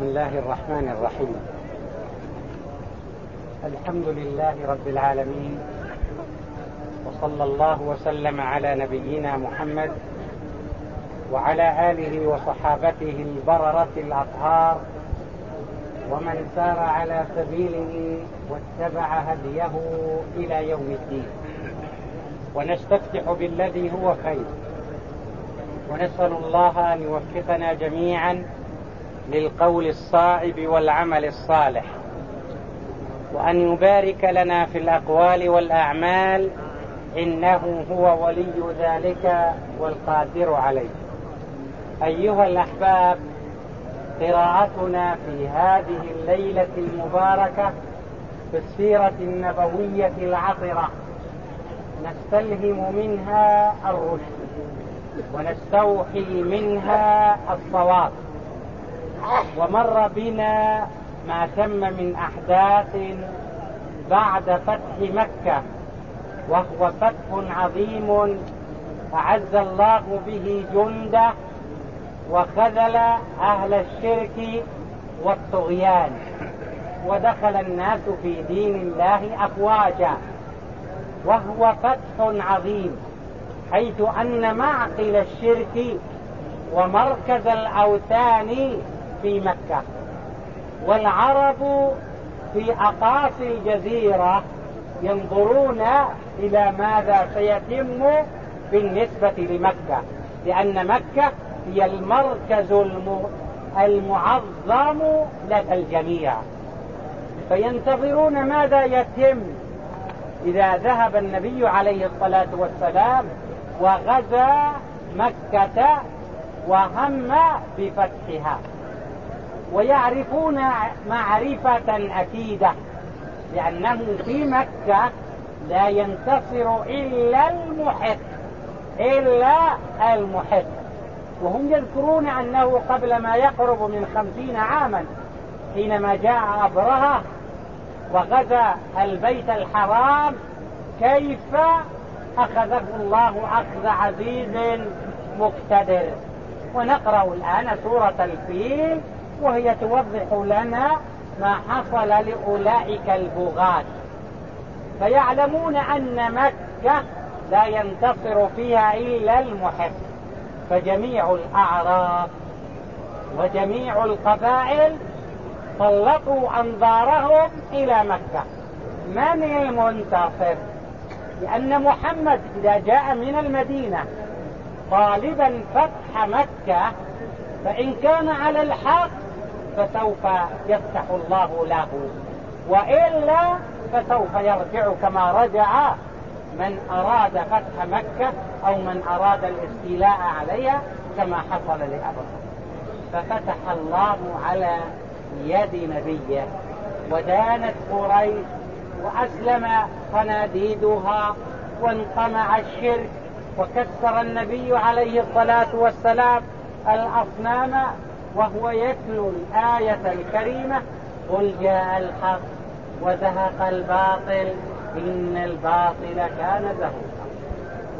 بسم الله الرحمن الرحيم. الحمد لله رب العالمين. وصلى الله وسلم على نبينا محمد وعلى آله وصحابته البررة الأطهار ومن سار على سبيله واتبع هديه إلى يوم الدين. ونستفتح بالذي هو خير. ونسأل الله أن يوفقنا جميعا للقول الصائب والعمل الصالح. وأن يبارك لنا في الأقوال والأعمال إنه هو ولي ذلك والقادر عليه. أيها الأحباب قراءتنا في هذه الليلة المباركة في السيرة النبوية العطرة. نستلهم منها الرشد ونستوحي منها الصواب. ومر بنا ما تم من أحداث بعد فتح مكة وهو فتح عظيم أعز الله به جنده وخذل أهل الشرك والطغيان ودخل الناس في دين الله أفواجا وهو فتح عظيم حيث أن معقل الشرك ومركز الأوثان في مكة. والعرب في أقاصي الجزيرة ينظرون إلى ماذا سيتم بالنسبة لمكة لأن مكة هي المركز المعظم لدى الجميع. فينتظرون ماذا يتم؟ إذا ذهب النبي عليه الصلاة والسلام وغزا مكة وهم بفتحها. ويعرفون معرفة أكيدة لأنه في مكة لا ينتصر إلا المحق إلا المحق. وهم يذكرون أنه قبل ما يقرب من خمسين عاما حينما جاء أبرهة وغزا البيت الحرام كيف أخذه الله أخذ عزيز مقتدر. ونقرأ الآن سورة الفيل. وهي توضح لنا ما حصل لأولئك البغاة. فيعلمون أن مكة لا ينتصر فيها إلا المحب. فجميع الأعراف وجميع القبائل سلطوا أنظارهم إلى مكة. من المنتصر؟ لأن محمد إذا جاء من المدينة طالبا فتح مكة فإن كان على الحق فسوف يفتح الله له. وإلا فسوف يرجع كما رجع من أراد فتح مكة أو من أراد الاستيلاء عليها كما حصل لأبرهة ففتح الله على يد نبيه. ودانت قريش وأسلم صناديدها وانقمع الشرك وكسر النبي عليه الصلاة والسلام الأصنام وهو يتلو الآية الكريمة قل جاء الحق وزهق الباطل إن الباطل كان زهوقا.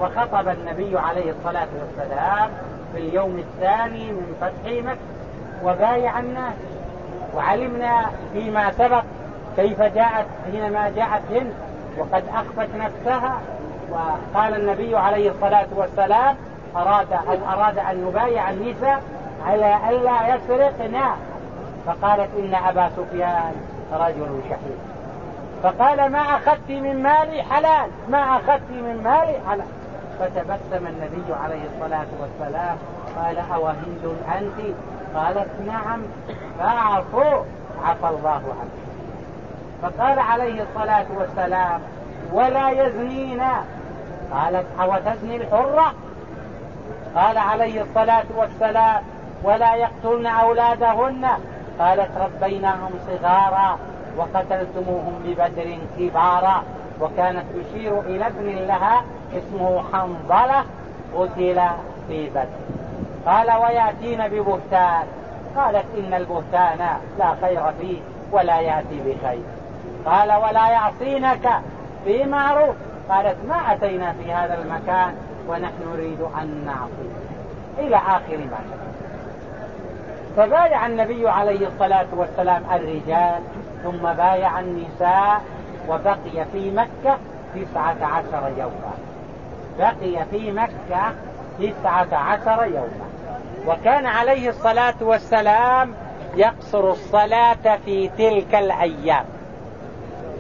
وخطب النبي عليه الصلاة والسلام في اليوم الثاني من فتح مكة وبايع الناس. وعلمنا فيما سبق كيف جاءت حينما جاءت هند وقد أخفت نفسها. وقال النبي عليه الصلاة والسلام أراد أو أراد أن يبايع النساء على ألا يسرقنا فقالت إن أبا سفيان رجل شحيح. فقال ما أخذت من مالي حلال. ما أخذت من مالي حلال. فتبسم النبي عليه الصلاة والسلام. قال أوهند أنت؟ قالت نعم. فاعفوا عفى الله عنك. فقال عليه الصلاة والسلام ولا يزنين. قالت أو تزني الحرة؟ قال عليه الصلاة والسلام ولا يقتلن أولادهن. قالت ربيناهم صغارا وقتلتموهم ببدر كبارا. وكانت تشير إلى ابن لها اسمه حنظلة قتل في بدر. قال ويأتين ببهتان. قالت إن البهتان لا خير فيه ولا يأتي بخير. قال ولا يعصينك. في معروف قالت ما أتينا في هذا المكان ونحن نريد أن نعصي إلى آخر ما شاء فبايع النبي عليه الصلاة والسلام الرجال ثم بايع النساء وبقي في مكة تسعة عشر يوما. بقي في مكة تسعة عشر يوما. وكان عليه الصلاة والسلام يقصر الصلاة في تلك الأيام.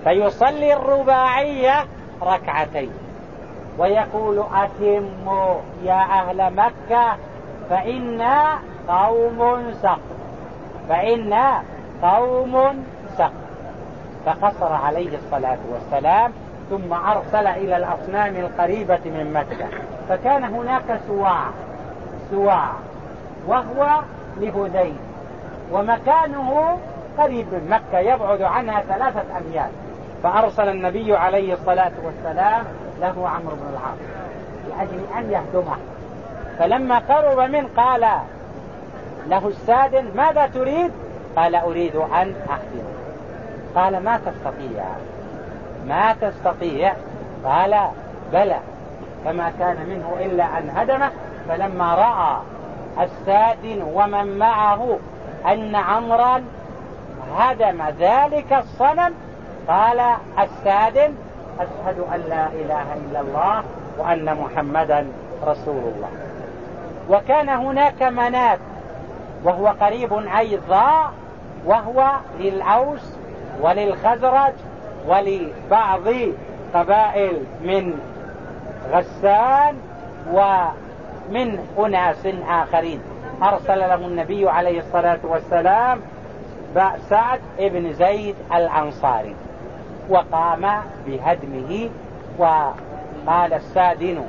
فيصلي الرباعية ركعتين. ويقول أتموا يا أهل مكة فإنا قوم سقط. فإنا قوم سقط. فقصر عليه الصلاة والسلام ثم أرسل إلى الأصنام القريبة من مكة. فكان هناك سواع سواع وهو لهذين ومكانه قريب من مكة يبعد عنها ثلاثة أميال. فأرسل النبي عليه الصلاة والسلام له عمرو بن العاص لأجل أن يهدمه. فلما قرب منه قال له السادن ماذا تريد؟ قال أريد أن أهدم قال ما تستطيع. ما تستطيع؟ قال بلى. فما كان منه إلا أن هدمه فلما رأى السادن ومن معه أن عمرا هدم ذلك الصنم قال السادن أشهد أن لا إله إلا الله وأن محمدا رسول الله. وكان هناك منات وهو قريب أيضا وهو للأوس وللخزرج ولبعض قبائل من غسان ومن أناس آخرين. أرسل له النبي عليه الصلاة والسلام سعد ابن زيد الأنصاري وقام بهدمه وقال السادن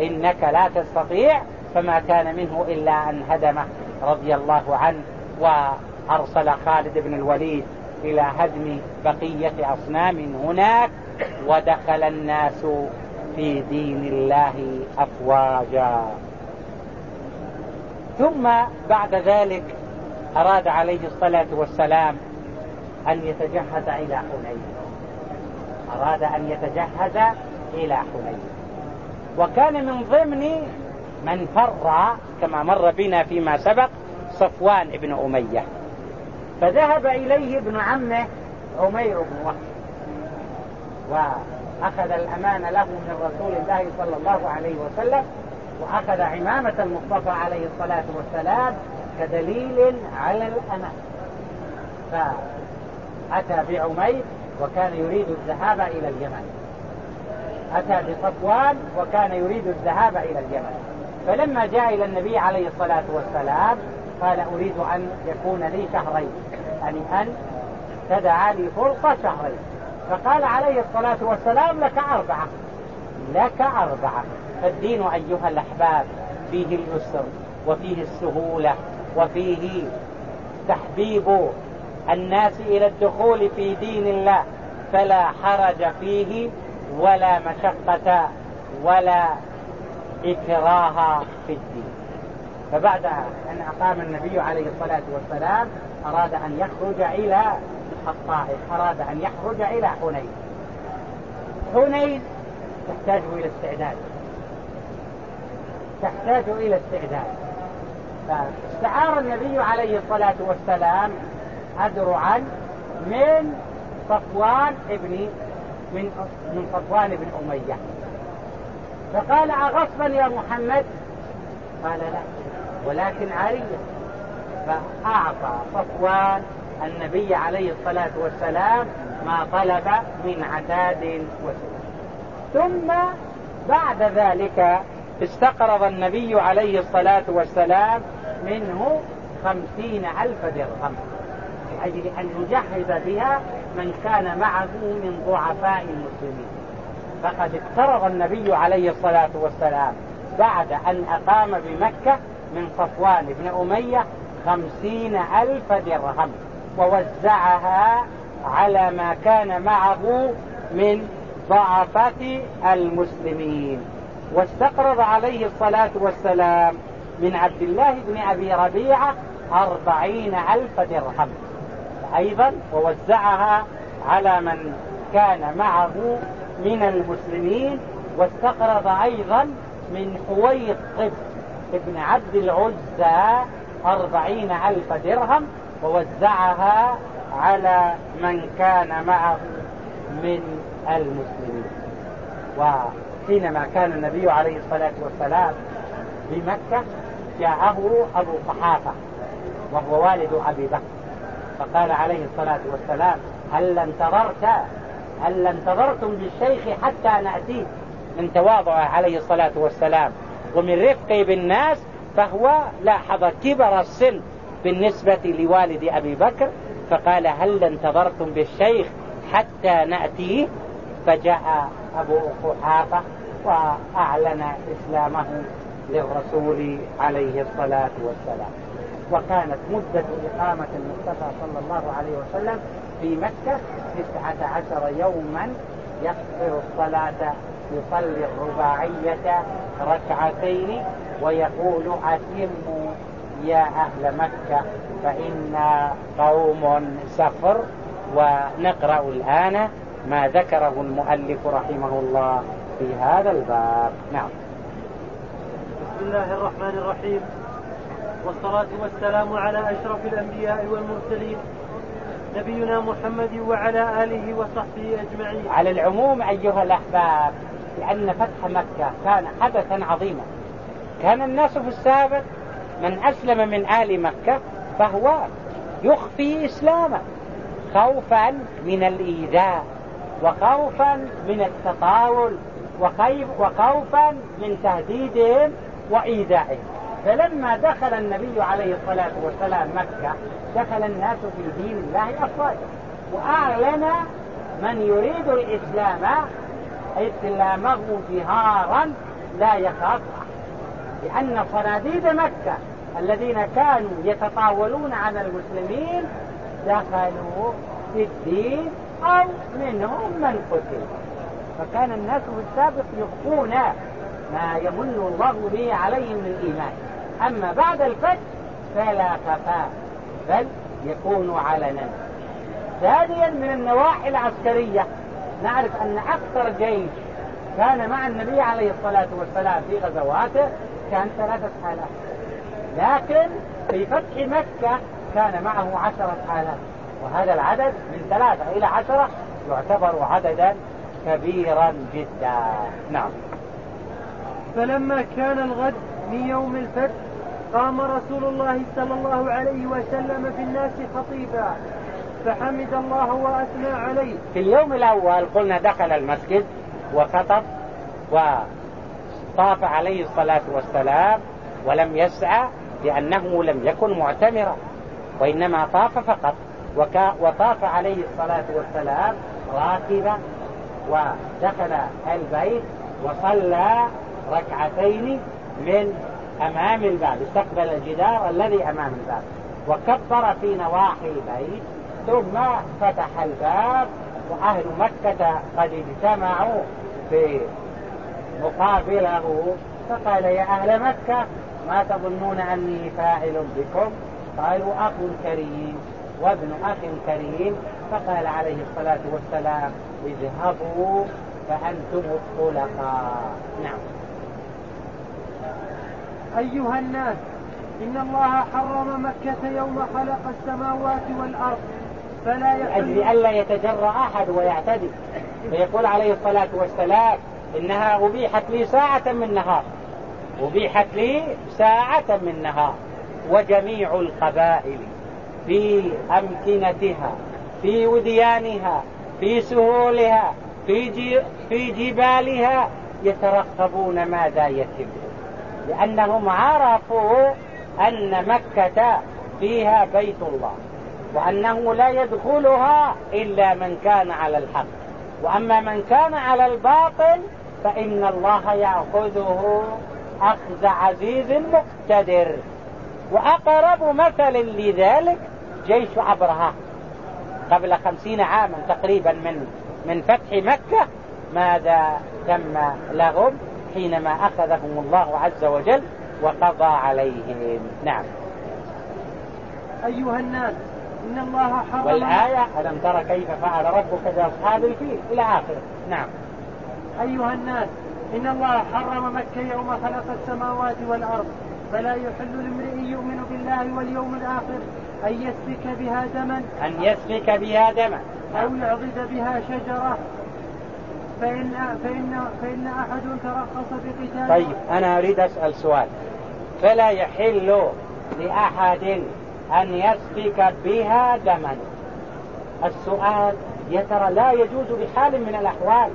إنك لا تستطيع فما كان منه إلا أن هدمه. رضي الله عنه وأرسل خالد بن الوليد إلى هدم بقية أصنام هناك ودخل الناس في دين الله أفواجا. ثم بعد ذلك أراد عليه الصلاة والسلام أن يتجهز إلى حنين. أراد أن يتجهز إلى حنين. وكان من ضمن من فر كما مر بنا فيما سبق صفوان بن أمية. فذهب إليه ابن عمه عمير بن وهب وأخذ الأمان له من رسول الله صلى الله عليه وسلم وأخذ عمامة المصطفى عليه الصلاة والسلام كدليل على الأمان. فأتى بعمير وكان يريد الذهاب إلى اليمن. أتى بصفوان وكان يريد الذهاب إلى اليمن. فلما جاء إلى النبي عليه الصلاة والسلام قال أريد أن يكون لي شهرين يعني أن تدعى لي فرصة شهرين. فقال عليه الصلاة والسلام لك أربعة. لك أربعة. فالدين أيها الأحباب فيه اليسر وفيه السهولة وفيه تحبيب الناس إلى الدخول في دين الله. فلا حرج فيه ولا مشقة ولا إكراها في الدين. فبعد أن أقام النبي عليه الصلاة والسلام أراد أن يخرج إلى الطائف أراد أن يخرج إلى حنين. حنين تحتاج إلى استعداد. تحتاج إلى استعداد. فاستعار النبي عليه الصلاة والسلام أدرعا من صفوان ابن من من صفوان بن أمية. فقال أغصبا يا محمد؟ قال لا ولكن عارية. فأعطى صفوان النبي عليه الصلاة والسلام ما طلب من عتاد وسوء. ثم بعد ذلك استقرض النبي عليه الصلاة والسلام منه خمسين ألف درهم لأجل أن يجهز بها من كان معه من ضعفاء المسلمين. فقد اقترض النبي عليه الصلاة والسلام بعد أن أقام بمكة من صفوان بن أمية خمسين ألف درهم ووزعها على ما كان معه من ضعفة المسلمين. واستقرض عليه الصلاة والسلام من عبد الله بن أبي ربيعة أربعين ألف درهم. أيضا ووزعها على من كان معه من المسلمين واستقرض أيضا من حويطب ابن عبد العزى أربعين ألف درهم ووزعها على من كان معه من المسلمين. وحينما كان النبي عليه الصلاة والسلام بمكة جاءه أبو قحافة وهو والد أبي بكر. فقال عليه الصلاة والسلام هل انتظرت هل انتظرتم بالشيخ حتى نأتيه؟ من تواضعه عليه الصلاة والسلام ومن رفقه بالناس فهو لاحظ كبر السن بالنسبة لوالد أبي بكر فقال هل انتظرتم بالشيخ حتى نأتيه؟ فجاء أبو قحافة وأعلن إسلامه للرسول عليه الصلاة والسلام. وكانت مدة إقامة المصطفى صلى الله عليه وسلم في مكة تسعة عشر يوما يقصر الصلاة يصلي الرباعية ركعتين ويقول أتموا يا أهل مكة فإنا قوم سفر ونقرأ الآن ما ذكره المؤلف رحمه الله في هذا الباب. نعم. بسم الله الرحمن الرحيم. والصلاة والسلام على أشرف الأنبياء والمرسلين نبينا محمد وعلى آله وصحبه أجمعين. على العموم أيها الأحباب لأن فتح مكة كان حدثا عظيما. كان الناس في السابق من أسلم من آل مكة فهو يخفي إسلامه خوفا من الإيذاء وخوفا من التطاول وخوفا من تهديدهم وإيذائهم. فلما دخل النبي عليه الصلاة والسلام مكة دخل الناس في دين الله أفواجا وأعلن من يريد الإسلام إسلامه جهارا لا يخاف. لأن صناديد مكة الذين كانوا يتطاولون على المسلمين دخلوا في الدين أو منهم من قتل. فكان الناس في السابق يخفون ما يمن الله به عليهم من الإيمان أما بعد الفتح فلا خفاء بل يكون علنا. ثانيا من النواحي العسكرية نعرف أن أكثر جيش كان مع النبي عليه الصلاة والسلام في غزواته كان ثلاثة آلاف. لكن في فتح مكة كان معه عشرة آلاف وهذا العدد من ثلاثة إلى عشرة يعتبر عددا كبيرا جدا. نعم. فلما كان الغد من يوم الفتح قام رسول الله صلى الله عليه وسلم في الناس خطيبا فحمد الله وأثنى عليه. في اليوم الأول قلنا دخل المسجد وخطب وطاف عليه الصلاة والسلام ولم يسعى لأنه لم يكن معتمرا وإنما طاف فقط. وطاف عليه الصلاة والسلام راكبا ودخل البيت وصلى ركعتين من أمام الباب استقبل الجدار الذي أمام الباب. وكبر في نواحي البيت ثم فتح الباب وأهل مكة قد اجتمعوا في مقابله. فقال يا أهل مكة ما تظنون أني فاعل بكم؟ قالوا أخ كريم وابن أخ كريم. فقال عليه الصلاة والسلام اذهبوا فأنتم الطلقاء نعم. أيها الناس إن الله حرم مكة يوم خلق السماوات والأرض فلا يحل لئلا يتجرأ أحد ويعتدي. فيقول عليه الصلاة والسلام إنها أبيحت لي ساعة من نهار. أبيحت لي ساعة من نهار. وجميع القبائل في أمكنتها في وديانها في سهولها في, جي في جبالها يترقبون ماذا يتم. لأنهم عرفوا أن مكة فيها بيت الله وأنه لا يدخلها إلا من كان على الحق. وأما من كان على الباطل فإن الله يأخذه أخذ عزيز مقتدر. وأقرب مثل لذلك جيش أبرهة قبل خمسين عاما تقريبا من من فتح مكة ماذا تم لهم؟ حينما أخذهم الله عز وجل وقضى عليهم. نعم. أيها الناس إن الله حرم والآية ألم ترى كيف فعل ربك بأصحاب الفيل؟ إلى آخره. نعم. أيها الناس إن الله حرم مكة يوم خلق السماوات والأرض فلا يحل لامرئ يؤمن بالله واليوم الآخر أن يسفك بها دما أن يسفك بها دما. أو يعضد بها شجرة فإن فإن فإن أحد ترخص بقتال طيب أنا أريد أسأل سؤال. فلا يحل لأحد أن يسفك بها دما. السؤال يا ترى لا يجوز بحال من الأحوال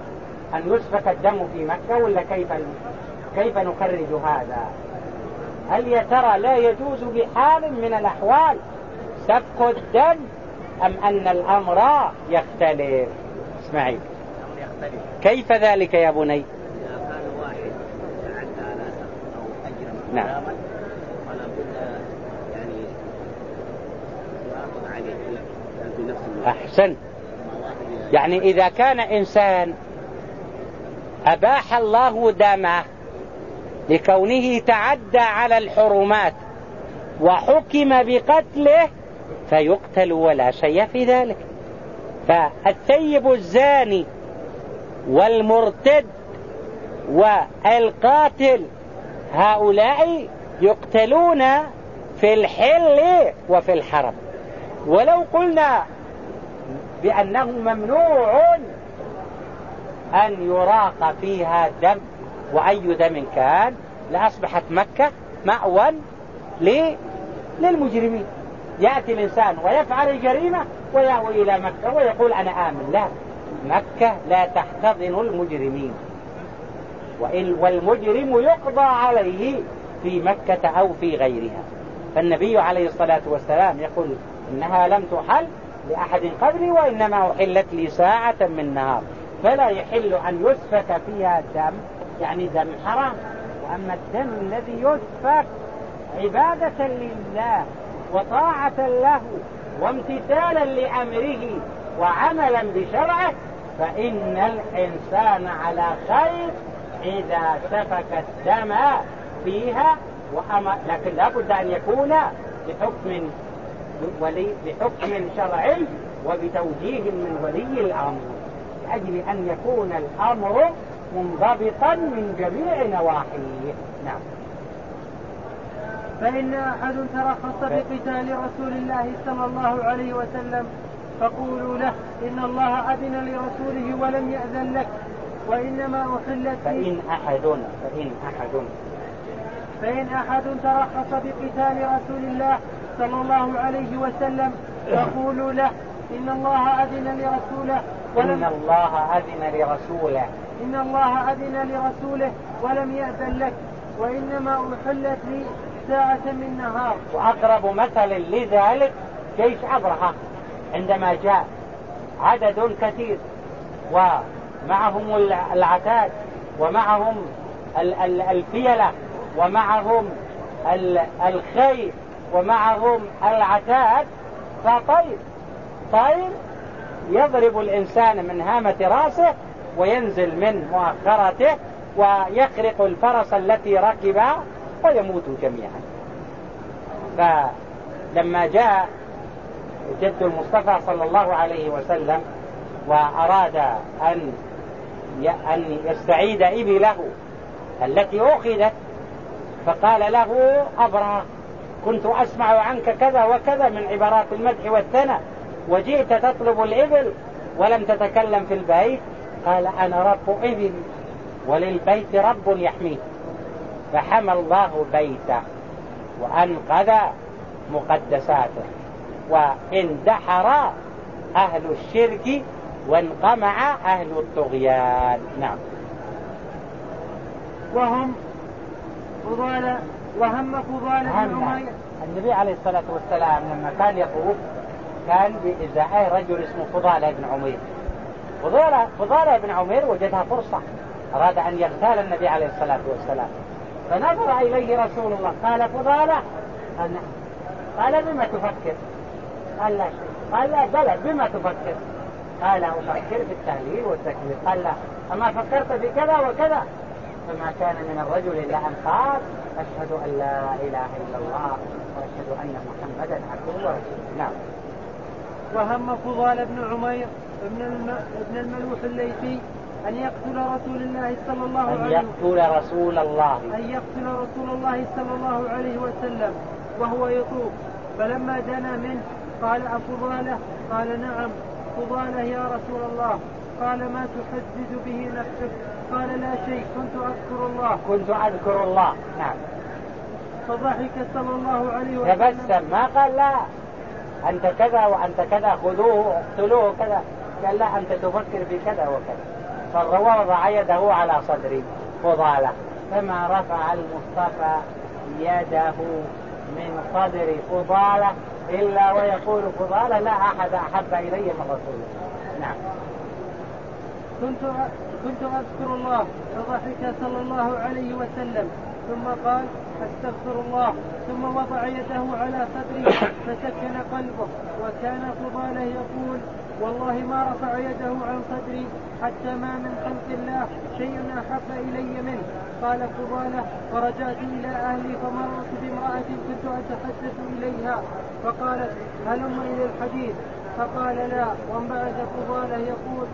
أن يسفك الدم في مكة ولا كيف كيف نخرج هذا؟ هل يا ترى لا يجوز بحال من الأحوال سفك الدم أم أن الأمر يختلف؟ اسمعي. كيف ذلك يا بني؟ إذا كان واحد تعدى على أو أجرم نعم. يعني أحسن. يعني إذا كان إنسان أباح الله دمه لكونه تعدى على الحرمات وحكم بقتله فيقتل ولا شيء في ذلك. فالثيب الزاني والمرتد والقاتل هؤلاء يقتلون في الحل وفي الحرم. ولو قلنا بأنه ممنوع أن يراق فيها دم وأي دم كان لأصبحت مكة مأوى للمجرمين. يأتي الإنسان ويفعل الجريمة ويأوي إلى مكة ويقول أنا آمن. لا. مكة لا تحتضن المجرمين. والمجرم يقضى عليه في مكة أو في غيرها. فالنبي عليه الصلاة والسلام يقول إنها لم تحل لأحد قبلي وإنما أحلت لي ساعة من نهار. فلا يحل أن يسفك فيها دم يعني دم حرام. وأما الدم الذي يسفك عبادة لله وطاعة له وامتثالا لأمره وعملا بشرعه فإن الإنسان على خير إذا سفك الدم فيها وأما لكن لابد أن يكون بحكم ولي بحكم شرعي وبتوجيه من ولي الأمر لأجل أن يكون الأمر منضبطا من جميع نواحيه. نعم. فإن أحد ترخص بقتال رسول الله صلى الله عليه وسلم فقولوا له إن الله أذن لرسوله ولم يأذن لك وإنما أحلت فإن أحد فإن أحد. فإن أحد ترخص بقتال رسول الله صلى الله عليه وسلم فقولوا له إن الله أذن لرسوله ولم إن الله أذن لرسوله. إن الله أذن لرسوله ولم يأذن لك وإنما أحلت لي ساعة من نهار. وأقرب مثل لذلك جيش أبرهة عندما جاء عدد كثير ومعهم العتاد ومعهم الفيلة ومعهم الخيل ومعهم العتاد فطير طير يضرب الإنسان من هامة رأسه وينزل من مؤخرته ويخرق الفرس التي ركبها ويموتوا جميعا. فلما جاء جد المصطفى صلى الله عليه وسلم وأراد أن أن يستعيد إبله التي أخذت فقال له أبرا كنت أسمع عنك كذا وكذا من عبارات المدح والثنى وجئت تطلب الإبل ولم تتكلم في البيت. قال أنا رب إبل وللبيت رب يحميه فحمى الله بيته وأنقذ مقدساته. واندحر أهل الشرك وانقمع أهل الطغيان. نعم. وهم فضالة وهم فضالة بن أمية. النبي عليه الصلاة والسلام لما كان يطوف كان بإزاء رجل اسمه فضالة بن عمير. فضالة, فضالة بن عمير وجدها فرصة. أراد أن يغتال النبي عليه الصلاة والسلام. فنظر إليه رسول الله قال فضالة قال قال بما تفكر؟ قال لا شيء. قال لا بلى بما تفكر. قال أفكر في التهليل والتكبير قال لا أما فكرت بكذا وكذا. فما كان من الرجل إلا أن قال أشهد أن لا إله إلا الله وأشهد أن محمدا عبده ورسوله. نعم. وهم فضال بن عمير ابن ابن الملوح الليثي أن يقتل رسول الله صلى الله أن عليه يقتل رسول الله. أن يقتل رسول الله صلى الله عليه وسلم وهو يطوف. فلما دنا منه قال أفضاله قال نعم. فضالة يا رسول الله. قال ما تحدد به نفسك؟ قال لا شيء كنت أذكر الله. كنت أذكر الله. نعم. فضحك صلى الله عليه وسلم. تبسم. ما قال لا. أنت كذا وأنت كذا خذوه اقتلوه كذا. قال لا أنت تفكر في كذا وكذا. فوضع يده على صدري فضالة. فما رفع المصطفى يده من صدر فضالة إلا ويقول فضالة لا أحد أحب إلي من رسول الله. نعم. كنت كنت أذكر الله فضحك صلى الله عليه وسلم ثم قال أستغفر الله ثم وضع يده على صدره فسكن قلبه وكان فضاله يقول والله ما رفع يده عن صدري حتى ما من خلق الله شيء أحب إلي منه. قال فضالة فرجعت إلى أهلي فمررت بامرأة كنت أتحدث إليها. فقالت هلم إلى الحديث؟ فقال لا. وانبعث فضالة يقول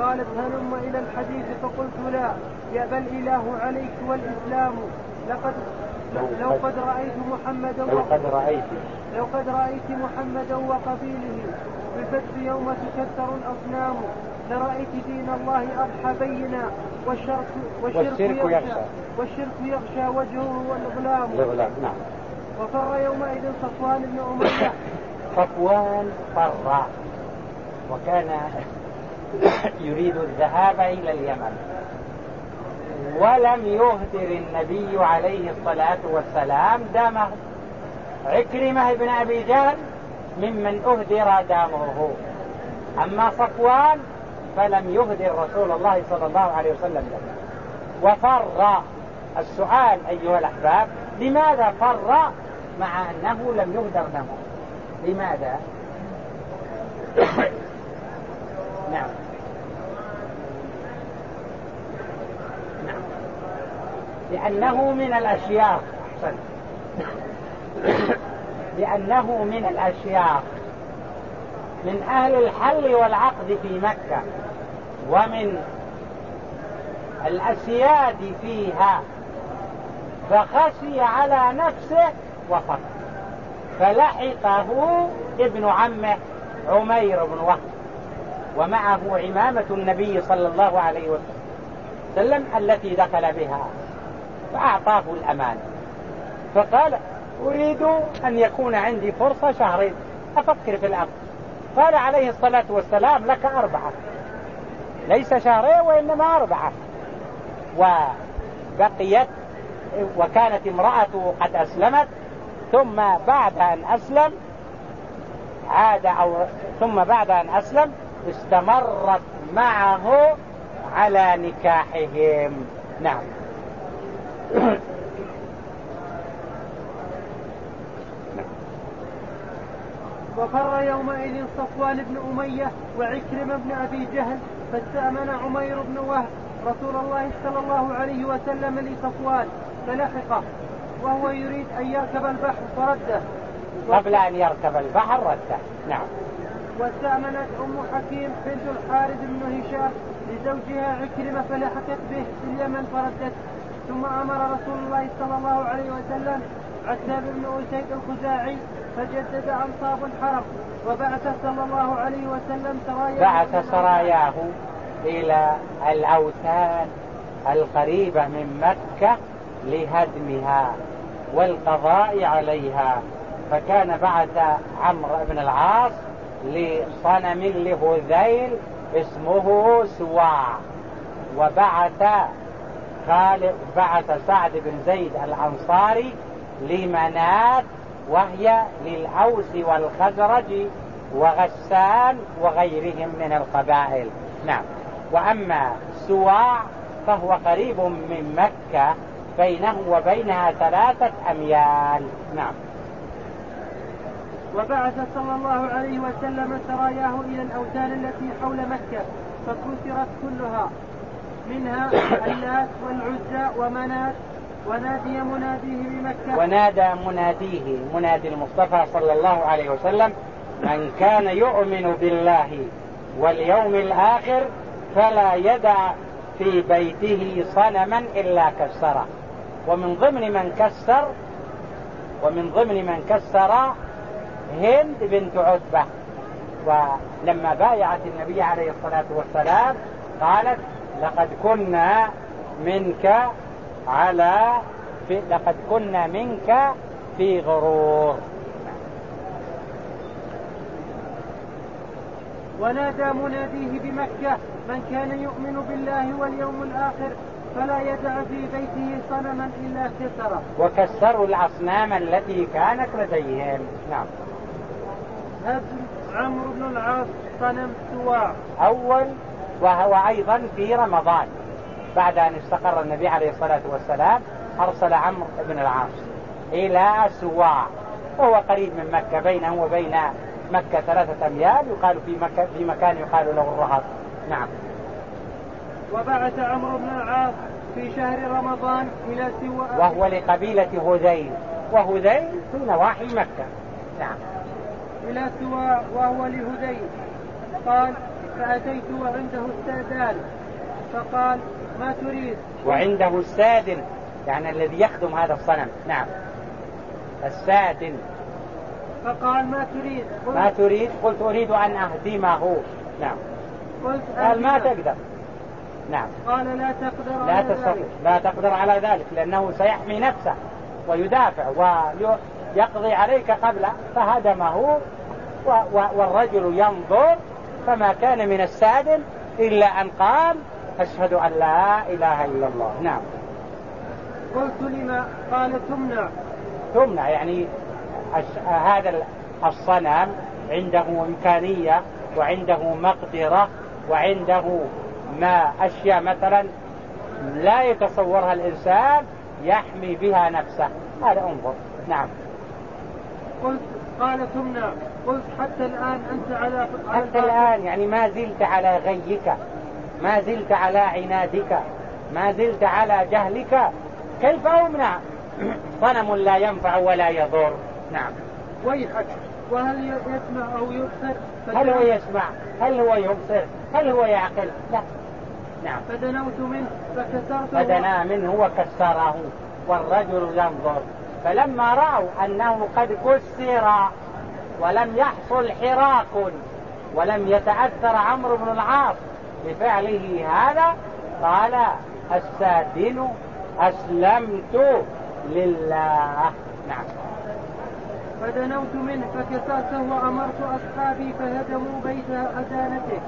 قالت هلم إلى الحديث؟ فقلت لا. يأبى الاله عليك والإسلام. لقد لو قد رأيت محمدا لو قد رأيت. لو قد رأيت محمدا وقبيله. في الفتح يوم تكثر الأصنام. لرأيت دين الله أضحى بينا والشرك, والشرك يخشى والشرك يخشى وجهه والإظلام الإظلام نعم. وفر يومئذ صفوان بن أمية. صفوان فر. وكان يريد الذهاب إلى اليمن. ولم يهدر النبي عليه الصلاة والسلام دمه. عكرمة بن أبي جهل ممن أهدر دمه أما صفوان فلم يهدر رسول الله صلى الله عليه وسلم. دمه وفر السؤال أيها الأحباب لماذا فر مع أنه لم يهدر دمه لماذا؟ نعم. لأنه من الأشياء أحسن لأنه من الأشياء من أهل الحل والعقد في مكة ومن الأسياد فيها فخشي على نفسه وفر فلحقه ابن عمه عمير بن وهب ومعه عمامة النبي صلى الله عليه وسلم التي دخل بها فأعطاه الأمان. فقال أريد أن يكون عندي فرصة شهرين. أفكر في الأمر. قال عليه الصلاة والسلام لك أربعة. ليس شهرين وإنما أربعة. وبقيت وكانت امرأته قد أسلمت ثم بعد أن أسلم عاد أو ثم بعد أن أسلم استمرت معه على نكاحهم. نعم. وفر يومئذ صفوان بن أمية وعكرم بن أبي جهل فاستأمن عمير بن وهب رسول الله صلى الله عليه وسلم لصفوان فلحقه وهو يريد أن يركب البحر فرده. قبل أن يركب البحر رده. نعم. واستأمنت أم حكيم بنت الحارث بن هشام لزوجها عكرمة فلحقت به في اليمن فردته. ثم أمر رسول الله صلى الله عليه وسلم عتاب بن أسيد الخزاعي فجدد أنصاب الحرم وبعث صلى الله عليه وسلم سراياه بعث سراياه إلى الأوثان القريبة من مكة لهدمها والقضاء عليها. فكان بعث عمرو بن العاص لصنم لهذيل اسمه سواع وبعث خالد بعث سعد بن زيد الأنصاري لمنات وهي للأوس والخزرج وغسان وغيرهم من القبائل. نعم. وأما سواع فهو قريب من مكة بينه وبينها ثلاثة أميال. نعم. وبعث صلى الله عليه وسلم سراياه إلى الأوثان التي حول مكة فكسرت كلها منها اللات والعزى ومنات ونادي مناديه بمكة. ونادى مناديه منادي المصطفى صلى الله عليه وسلم من كان يؤمن بالله واليوم الآخر فلا يدع في بيته صنما إلا كسره. ومن ضمن من كسر ومن ضمن من كسر هند بنت عتبة. ولما بايعت النبي عليه الصلاة والسلام قالت لقد كنا منك على في لقد كنا منك في غرور. ونادى مناديه بمكة من كان يؤمن بالله واليوم الآخر فلا يدع في بيته صنما إلا كسره وكسروا الأصنام التي كانت لديهم. نعم. هدم عمرو بن العاص صنم سواع. أول وهو أيضا في رمضان. بعد أن استقر النبي عليه الصلاة والسلام أرسل عمرو بن العاص إلى سواع وهو قريب من مكة بينه وبين مكة ثلاثة أميال يقال في, مكة في مكان يقال له الرهط. نعم. وبعث عمرو بن العاص في شهر رمضان إلى سواء وهو لقبيلة هذيل وهذيل في نواحي مكة. نعم. إلى سواء وهو لهذيل. قال فأتيت وعنده السادان فقال ما تريد. وعنده السادن يعني الذي يخدم هذا الصنم. نعم. السادن. فقال ما تريد. قلت ما تريد؟ قلت أريد أن أهدمه. نعم. قلت قال ما تقدر. نعم. قال لا تقدر لا تستطيع. لا تقدر على ذلك لأنه سيحمي نفسه ويدافع ويقضي عليك قبل فهدمه. والرجل ينظر فما كان من السادن إلا أن قال أشهد أن لا إله إلا الله. نعم. قلت لما قال تمنع. تمنع يعني هذا الصنم عنده إمكانية وعنده مقدرة وعنده ما أشياء مثلا لا يتصورها الإنسان يحمي بها نفسه. هذا انظر. نعم. قلت قال تمنع. قلت حتى الآن أنت على حتى الآن يعني ما زلت على غيك. ما زلت على عنادك ما زلت على جهلك. كيف أمنع؟ صنم لا ينفع ولا يضر. نعم. ويحك. وهل يسمع أو يبصر؟ هل هو يسمع؟ هل هو يبصر؟ هل هو يعقل؟ لا. نعم. فدنوت منه فكسرته. فدنا منه وكسره والرجل ينظر. فلما رأوا أنه قد كسر ولم يحصل حراك ولم يتأثر عمرو بن العاص بفعله هذا قال السادن أسلمت لله. نعم. فدنوت منه فكسرته وأمرت أصحابي فهدموا بيت أدانته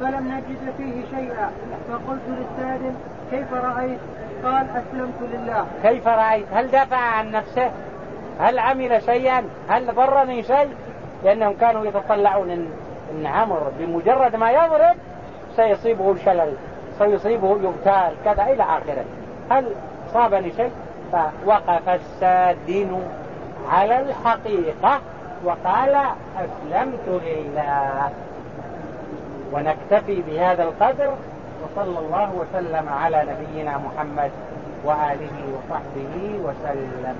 فلم نجد فيه شيئا. فقلت للسادن كيف رأيت؟ قال أسلمت لله. كيف رأيت؟ هل دفع عن نفسه؟ هل عمل شيئا؟ هل ضرني شيء؟ لأنهم كانوا يتطلعون إن, إن عمر بمجرد ما يضرب سيصيبه الشلل سيصيبه يغتال كذا إلى آخره. هل صابني شيء فوقف السادن على الحقيقة وقال أسلمت لله. ونكتفي بهذا القدر وصلى الله وسلم على نبينا محمد وآله وصحبه وسلم.